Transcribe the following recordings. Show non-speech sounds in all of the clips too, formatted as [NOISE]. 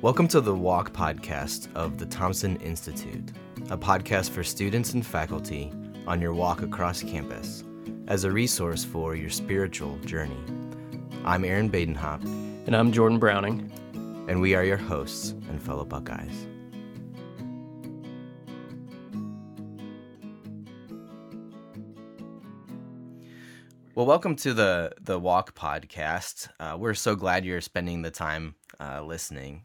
Welcome to the Walk podcast of the Thompson Institute, a podcast for students and faculty on your walk across campus as a resource for your spiritual journey. I'm Aaron Badenhop. And I'm Jordan Browning. And we are your hosts and fellow Buckeyes. Well, welcome to the the Walk podcast. Uh, we're so glad you're spending the time uh, listening.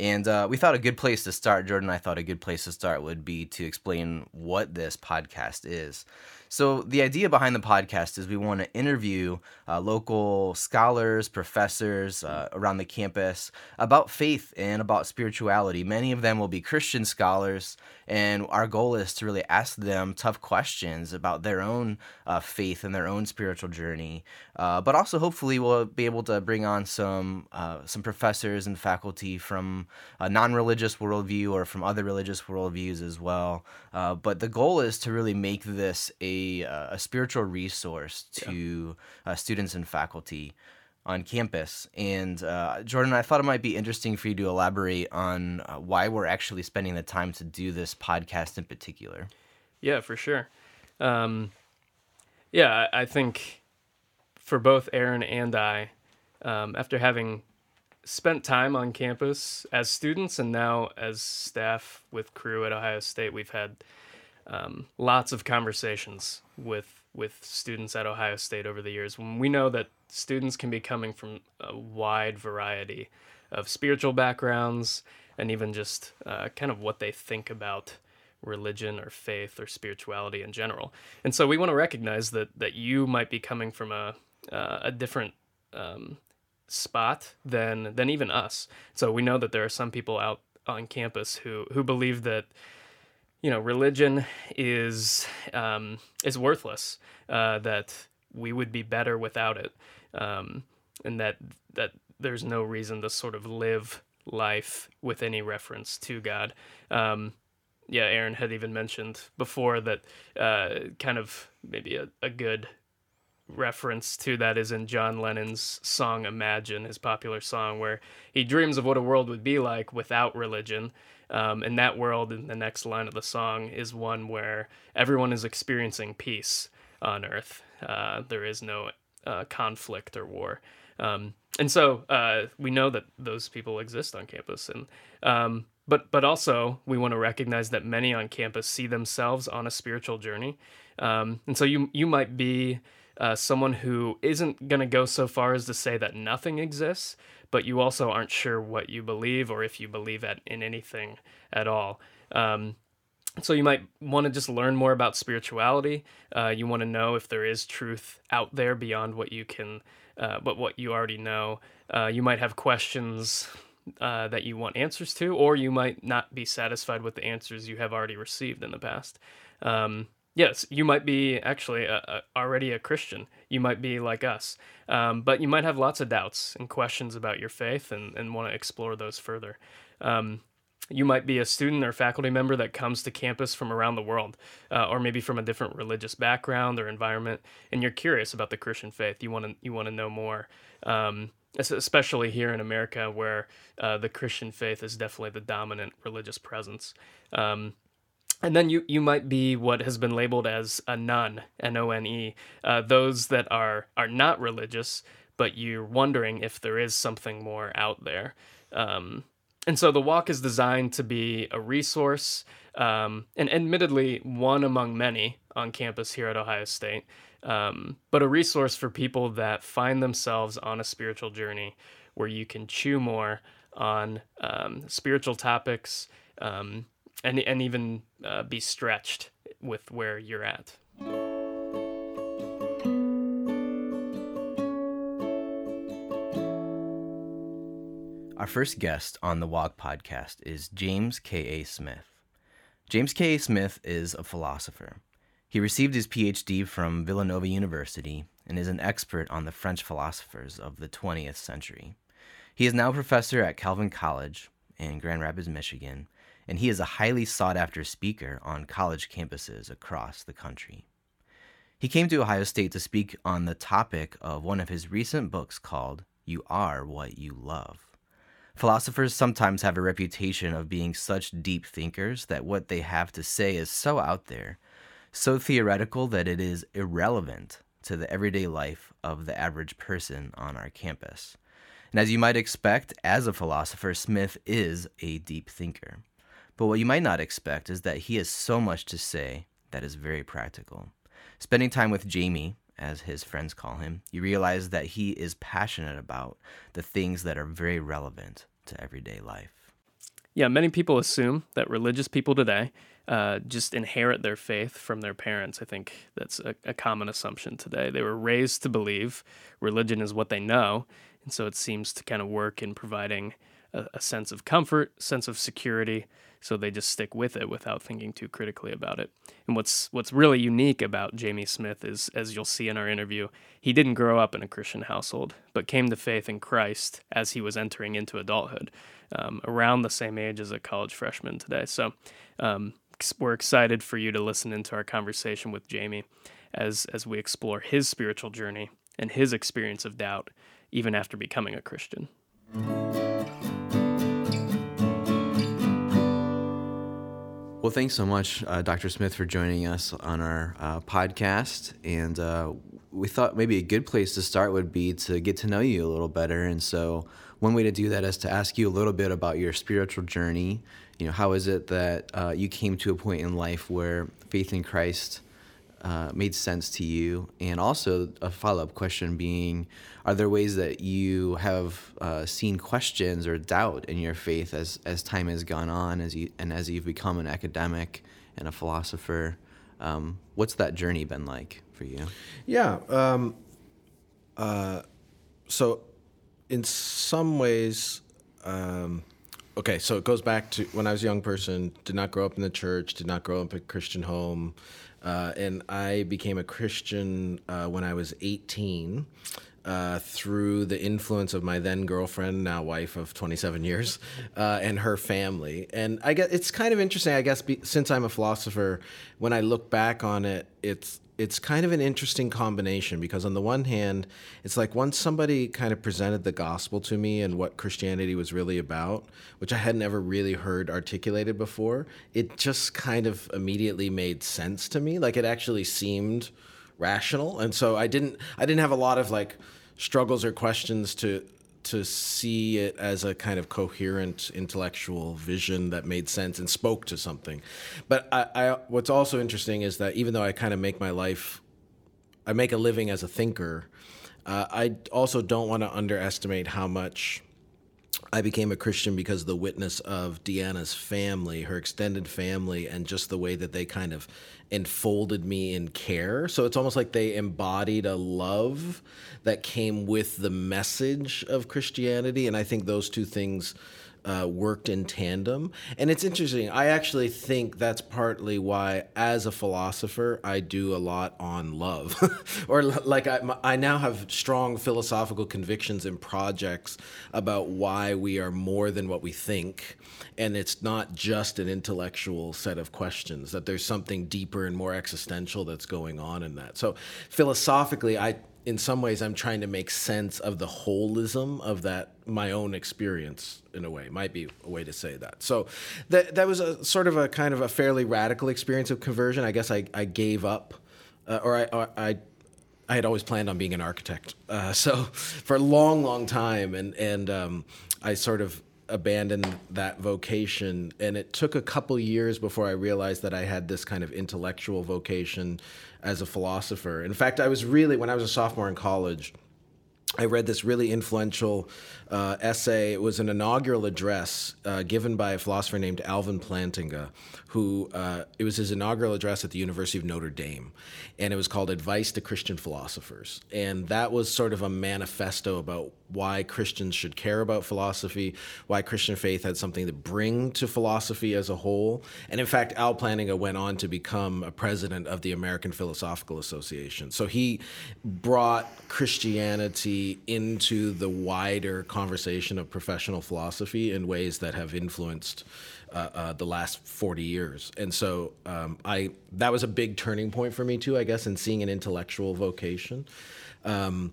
And uh, we thought a good place to start, Jordan I thought a good place to start would be to explain what this podcast is. So, the idea behind the podcast is we want to interview uh, local scholars, professors uh, around the campus about faith and about spirituality. Many of them will be Christian scholars, and our goal is to really ask them tough questions about their own uh, faith and their own spiritual journey. Uh, but also, hopefully, we'll be able to bring on some uh, some professors and faculty from a non-religious worldview or from other religious worldviews as well. Uh, but the goal is to really make this a uh, a, spiritual resource to yeah. uh, students and faculty on campus. And uh, Jordan, I thought it might be interesting for you to elaborate on uh, why we're actually spending the time to do this podcast in particular. Yeah, for sure. Um, yeah, I think for both Aaron and I, um, after having spent time on campus as students and now as staff with Cru at Ohio State, we've had um, lots of conversations with with students at Ohio State over the years. We know that students can be coming from a wide variety of spiritual backgrounds and even just uh, kind of what they think about religion or faith or spirituality in general. And so we want to recognize that that you might be coming from a uh, a different um, spot than than even us. So we know that there are some people out on campus who who believe that you know, religion is um, is worthless. Uh, that we would be better without it, um, and that that there's no reason to sort of live life with any reference to God. Um, yeah, Aaron had even mentioned before that uh, kind of maybe a, a good reference to that is in John Lennon's song Imagine, his popular song, where he dreams of what a world would be like without religion. Um, and that world in the next line of the song is one where everyone is experiencing peace on Earth. Uh, there is no uh, conflict or war. Um, and so uh, we know that those people exist on campus. And um, but but also we want to recognize that many on campus see themselves on a spiritual journey. Um, and so you you might be uh, someone who isn't going to go so far as to say that nothing exists, but you also aren't sure what you believe or if you believe at, in anything at all. Um, so you might want to just learn more about spirituality. Uh, you want to know if there is truth out there beyond what you can, uh, but what you already know. Uh, you might have questions uh, that you want answers to, or you might not be satisfied with the answers you have already received in the past. Um, Yes, you might be actually a, a, already a Christian. You might be like us, um, but you might have lots of doubts and questions about your faith and, and want to explore those further. Um, you might be a student or faculty member that comes to campus from around the world, uh, or maybe from a different religious background or environment, and you're curious about the Christian faith. You want to you want to know more. Um, especially here in America, where uh, the Christian faith is definitely the dominant religious presence. Um, and then you, you might be what has been labeled as a none, N O N E, uh, those that are, are not religious, but you're wondering if there is something more out there. Um, and so the walk is designed to be a resource, um, and admittedly, one among many on campus here at Ohio State, um, but a resource for people that find themselves on a spiritual journey where you can chew more on um, spiritual topics um, and and even uh, be stretched with where you're at. Our first guest on the Walk podcast is James K.A. Smith. James K.A. Smith is a philosopher. He received his PhD from Villanova University and is an expert on the French philosophers of the 20th century. He is now professor at Calvin College in Grand Rapids, Michigan, and he is a highly sought after speaker on college campuses across the country. He came to Ohio State to speak on the topic of one of his recent books called You Are What You Love. Philosophers sometimes have a reputation of being such deep thinkers that what they have to say is so out there, so theoretical that it is irrelevant to the everyday life of the average person on our campus. And as you might expect, as a philosopher, Smith is a deep thinker. But what you might not expect is that he has so much to say that is very practical. Spending time with Jamie, as his friends call him, you realize that he is passionate about the things that are very relevant to everyday life. Yeah, many people assume that religious people today uh, just inherit their faith from their parents. I think that's a, a common assumption today. They were raised to believe religion is what they know, and so it seems to kind of work in providing a, a sense of comfort, sense of security, so they just stick with it without thinking too critically about it. And what's what's really unique about Jamie Smith is, as you'll see in our interview, he didn't grow up in a Christian household, but came to faith in Christ as he was entering into adulthood, um, around the same age as a college freshman today. So um, we're excited for you to listen into our conversation with Jamie as as we explore his spiritual journey and his experience of doubt, even after becoming a Christian. Well, thanks so much, uh, Dr. Smith, for joining us on our uh, podcast. And uh, we thought maybe a good place to start would be to get to know you a little better. And so, one way to do that is to ask you a little bit about your spiritual journey. You know, how is it that uh, you came to a point in life where faith in Christ uh, made sense to you? And also, a follow up question being Are there ways that you have uh, seen questions or doubt in your faith as, as time has gone on as you, and as you've become an academic and a philosopher? Um, what's that journey been like for you? Yeah. Um, uh, so, in some ways, um, okay, so it goes back to when I was a young person, did not grow up in the church, did not grow up in a Christian home. Uh, and I became a Christian uh, when I was 18 uh, through the influence of my then girlfriend, now wife of 27 years, [LAUGHS] uh, and her family. And I guess it's kind of interesting, I guess, be, since I'm a philosopher, when I look back on it, it's it's kind of an interesting combination because on the one hand, it's like once somebody kind of presented the gospel to me and what Christianity was really about, which I had never really heard articulated before, it just kind of immediately made sense to me. Like it actually seemed rational. And so I didn't I didn't have a lot of like struggles or questions to to see it as a kind of coherent intellectual vision that made sense and spoke to something. But I, I, what's also interesting is that even though I kind of make my life, I make a living as a thinker, uh, I also don't want to underestimate how much I became a Christian because of the witness of Deanna's family, her extended family, and just the way that they kind of enfolded me in care. So it's almost like they embodied a love that came with the message of Christianity. And I think those two things uh, worked in tandem. And it's interesting. I actually think that's partly why, as a philosopher, I do a lot on love. [LAUGHS] or like I, I now have strong philosophical convictions and projects about why we are more than what we think. And it's not just an intellectual set of questions, that there's something deeper and more existential that's going on in that. So philosophically, I in some ways I'm trying to make sense of the holism of that my own experience in a way might be a way to say that. So that that was a sort of a kind of a fairly radical experience of conversion. I guess I, I gave up uh, or I, or I I had always planned on being an architect. Uh, so [LAUGHS] for a long long time and and um, I sort of abandoned that vocation and it took a couple years before I realized that I had this kind of intellectual vocation as a philosopher. In fact, I was really, when I was a sophomore in college, I read this really influential uh, essay. It was an inaugural address uh, given by a philosopher named Alvin Plantinga, who uh, it was his inaugural address at the University of Notre Dame, and it was called "Advice to Christian Philosophers." And that was sort of a manifesto about why Christians should care about philosophy, why Christian faith had something to bring to philosophy as a whole. And in fact, Al Plantinga went on to become a president of the American Philosophical Association. So he brought Christianity into the wider conversation of professional philosophy in ways that have influenced uh, uh, the last 40 years. And so um, I that was a big turning point for me too, I guess, in seeing an intellectual vocation. Um,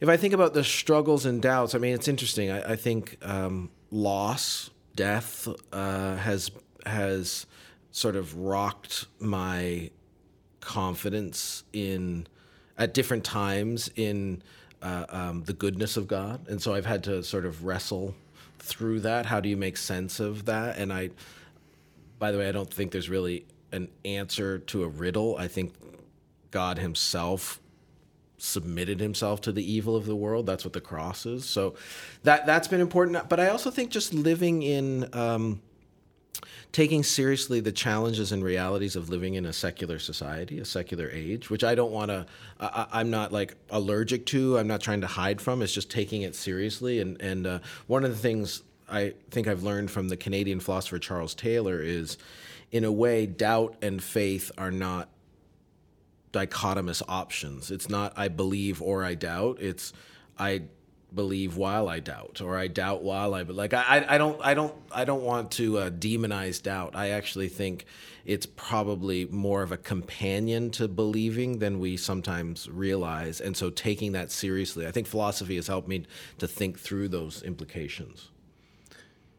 if I think about the struggles and doubts, I mean, it's interesting. I, I think um, loss, death, uh, has has sort of rocked my confidence in at different times in uh, um, the goodness of God, and so I've had to sort of wrestle through that. How do you make sense of that? And I, by the way, I don't think there's really an answer to a riddle. I think God Himself submitted himself to the evil of the world. That's what the cross is. So that that's been important. But I also think just living in um, taking seriously the challenges and realities of living in a secular society, a secular age, which I don't want to. I'm not like allergic to. I'm not trying to hide from. It's just taking it seriously. And and uh, one of the things I think I've learned from the Canadian philosopher Charles Taylor is, in a way, doubt and faith are not dichotomous options. It's not I believe or I doubt. It's I believe while I doubt, or I doubt while I. But like I, I don't, I don't, I don't want to uh, demonize doubt. I actually think it's probably more of a companion to believing than we sometimes realize. And so taking that seriously, I think philosophy has helped me to think through those implications.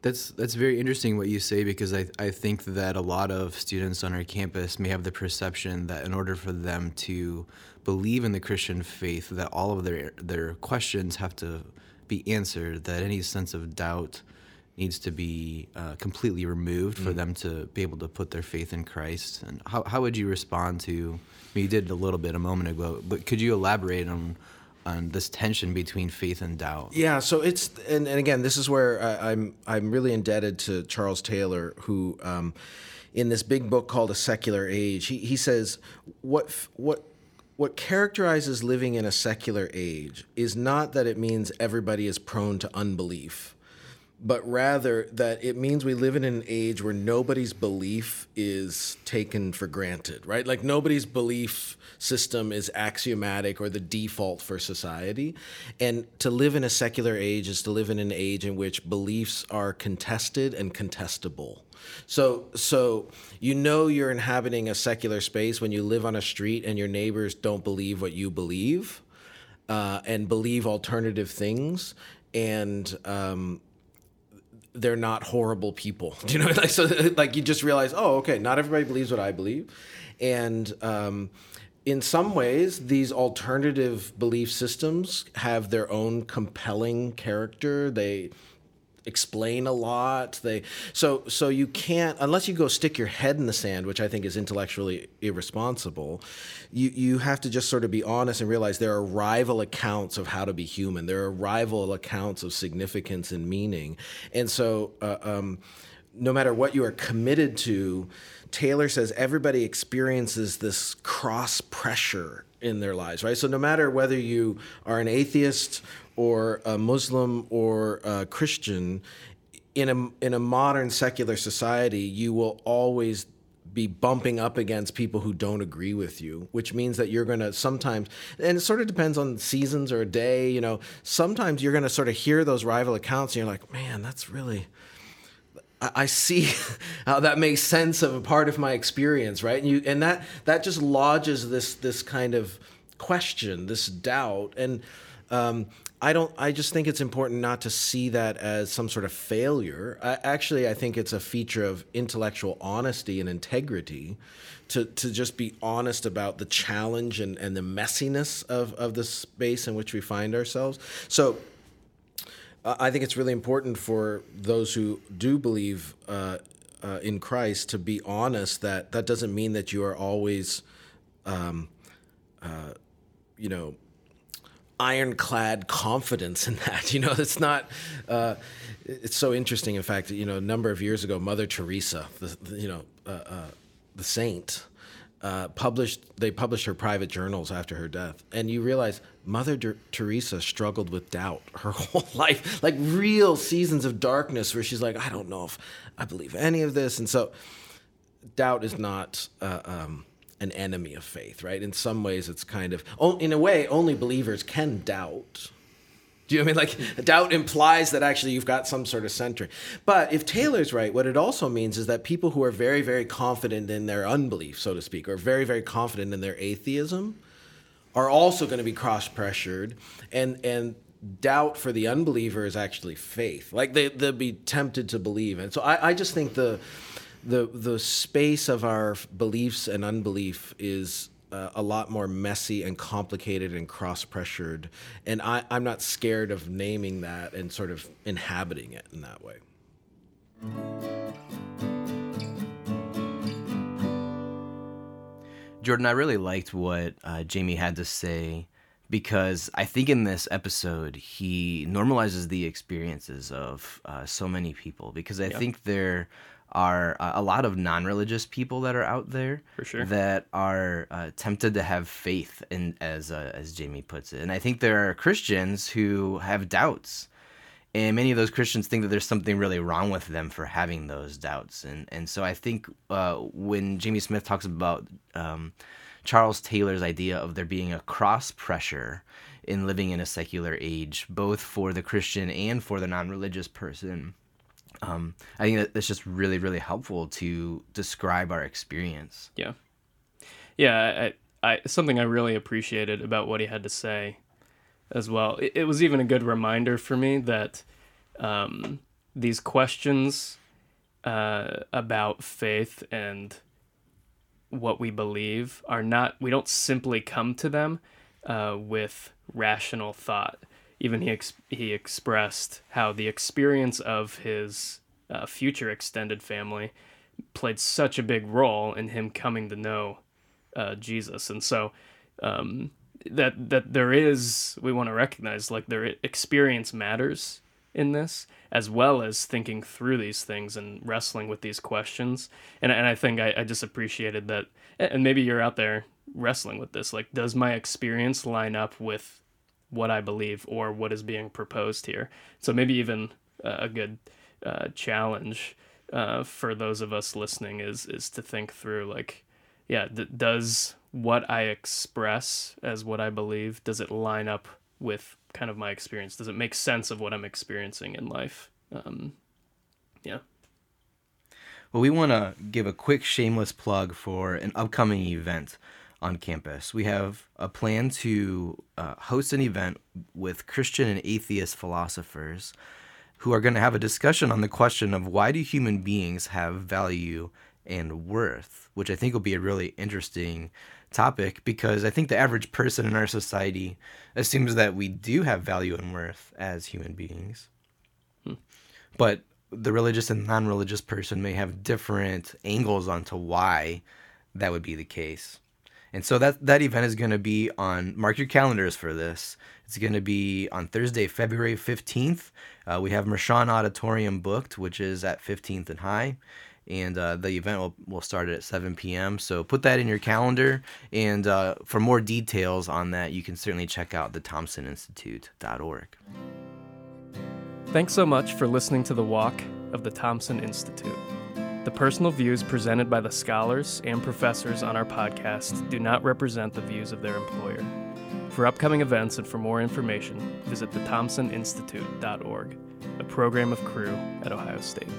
That's that's very interesting what you say because I, I think that a lot of students on our campus may have the perception that in order for them to believe in the Christian faith that all of their their questions have to be answered that any sense of doubt needs to be uh, completely removed for mm. them to be able to put their faith in Christ and how, how would you respond to I mean, you did a little bit a moment ago but could you elaborate on on this tension between faith and doubt. Yeah, so it's and, and again, this is where I, am I'm, I'm really indebted to Charles Taylor, who um, in this big book called A Secular Age, he he says what what what characterizes living in a secular age is not that it means everybody is prone to unbelief but rather that it means we live in an age where nobody's belief is taken for granted, right? Like nobody's belief system is axiomatic or the default for society. And to live in a secular age is to live in an age in which beliefs are contested and contestable. So, so you know you're inhabiting a secular space when you live on a street and your neighbors don't believe what you believe, uh, and believe alternative things, and um, they're not horrible people. [LAUGHS] Do you know? Like so, [LAUGHS] like you just realize, oh, okay, not everybody believes what I believe, and um, in some ways, these alternative belief systems have their own compelling character. They explain a lot. They so so you can't unless you go stick your head in the sand, which I think is intellectually irresponsible. You you have to just sort of be honest and realize there are rival accounts of how to be human. There are rival accounts of significance and meaning, and so. Uh, um, no matter what you are committed to, Taylor says everybody experiences this cross pressure in their lives, right? So no matter whether you are an atheist or a Muslim or a Christian, in a in a modern secular society, you will always be bumping up against people who don't agree with you, which means that you're going to sometimes, and it sort of depends on seasons or a day, you know, sometimes you're going to sort of hear those rival accounts and you're like, man, that's really, I see [LAUGHS] how that makes sense of a part of my experience, right? And you, and that, that just lodges this, this kind of question, this doubt. And, um, I don't. I just think it's important not to see that as some sort of failure. I, actually, I think it's a feature of intellectual honesty and integrity, to to just be honest about the challenge and, and the messiness of of the space in which we find ourselves. So. I think it's really important for those who do believe uh, uh, in Christ to be honest that that doesn't mean that you are always, um, uh, you know, ironclad confidence in [LAUGHS] that. You know, it's not. Uh, it's so interesting. In fact, you know, a number of years ago, Mother Teresa, the, the you know, uh, uh, the saint, uh, published. They published her private journals after her death, and you realize Mother De- Teresa struggled with doubt her [LAUGHS] whole life, like real seasons of darkness, where she's like, I don't know if I believe any of this, and so doubt is not. Uh, um, an enemy of faith, right? In some ways, it's kind of, in a way, only believers can doubt. You know I mean? Like doubt implies that actually you've got some sort of center? But if Taylor's right, what it also means is that people who are very, very confident in their unbelief, so to speak, or very, very confident in their atheism, are also going to be cross pressured, and and doubt for the unbeliever is actually faith. Like they they'll be tempted to believe, and so I, I just think the the the space of our beliefs and unbelief is uh, a lot more messy and complicated and cross pressured, and I, I'm not scared of naming that and sort of inhabiting it in that way. Jordan, I really liked what uh, Jamie had to say because I think in this episode he normalizes the experiences of uh, so many people because I think there are uh, a lot of non-religious people that are out there For sure. that are uh, tempted to have faith in as uh, as Jamie puts it. And I think there are Christians who have doubts. And many of those Christians think that there's something really wrong with them for having those doubts, and and so I think uh, when Jamie Smith talks about um, Charles Taylor's idea of there being a cross pressure in living in a secular age, both for the Christian and for the non-religious person, um, I think that that's just really really helpful to describe our experience. Yeah, yeah. I, I something I really appreciated about what he had to say as well. It, it was even a good reminder for me that um, these questions uh, about faith and what we believe are not. We don't simply come to them uh, with rational thought. Even he ex- he expressed how the experience of his uh, future extended family played such a big role in him coming to know uh, Jesus, and so um, that that there is we want to recognize like their experience matters in this as well as thinking through these things and wrestling with these questions. And, and i think I, I just appreciated that and maybe you're out there wrestling with this like does my experience line up with what i believe or what is being proposed here so maybe even uh, a good uh, challenge uh, for those of us listening is is to think through like yeah does what I express as what I believe, does it line up with kind of my experience? Does it make sense of what I'm experiencing in life? Um, yeah. Well, we want to give a quick shameless plug for an upcoming event on campus. We have a plan to uh, host an event with Christian and atheist philosophers who are going to have a discussion on the question of why do human beings have value and worth, which I think will be a really interesting topic because I think the average person in our society assumes that we do have value and worth as human beings. Hmm. But the religious and non religious person may have different angles onto why that would be the case. And so that, that event is going to be on, mark your calendars for this. It's going to be on Thursday, February 15th. Uh, we have Mershon Auditorium booked, which is at 15th and High and uh, the event will, will start at 7 p.m. So put that in your calendar. And uh, for more details on that, you can certainly check out the thompsoninstitute.org. Thanks so much for listening to the walk of the Thompson Institute. The personal views presented by the scholars and professors on our podcast do not represent the views of their employer. For upcoming events and for more information, visit the thompsoninstitute.org, a program of Cru at Ohio State.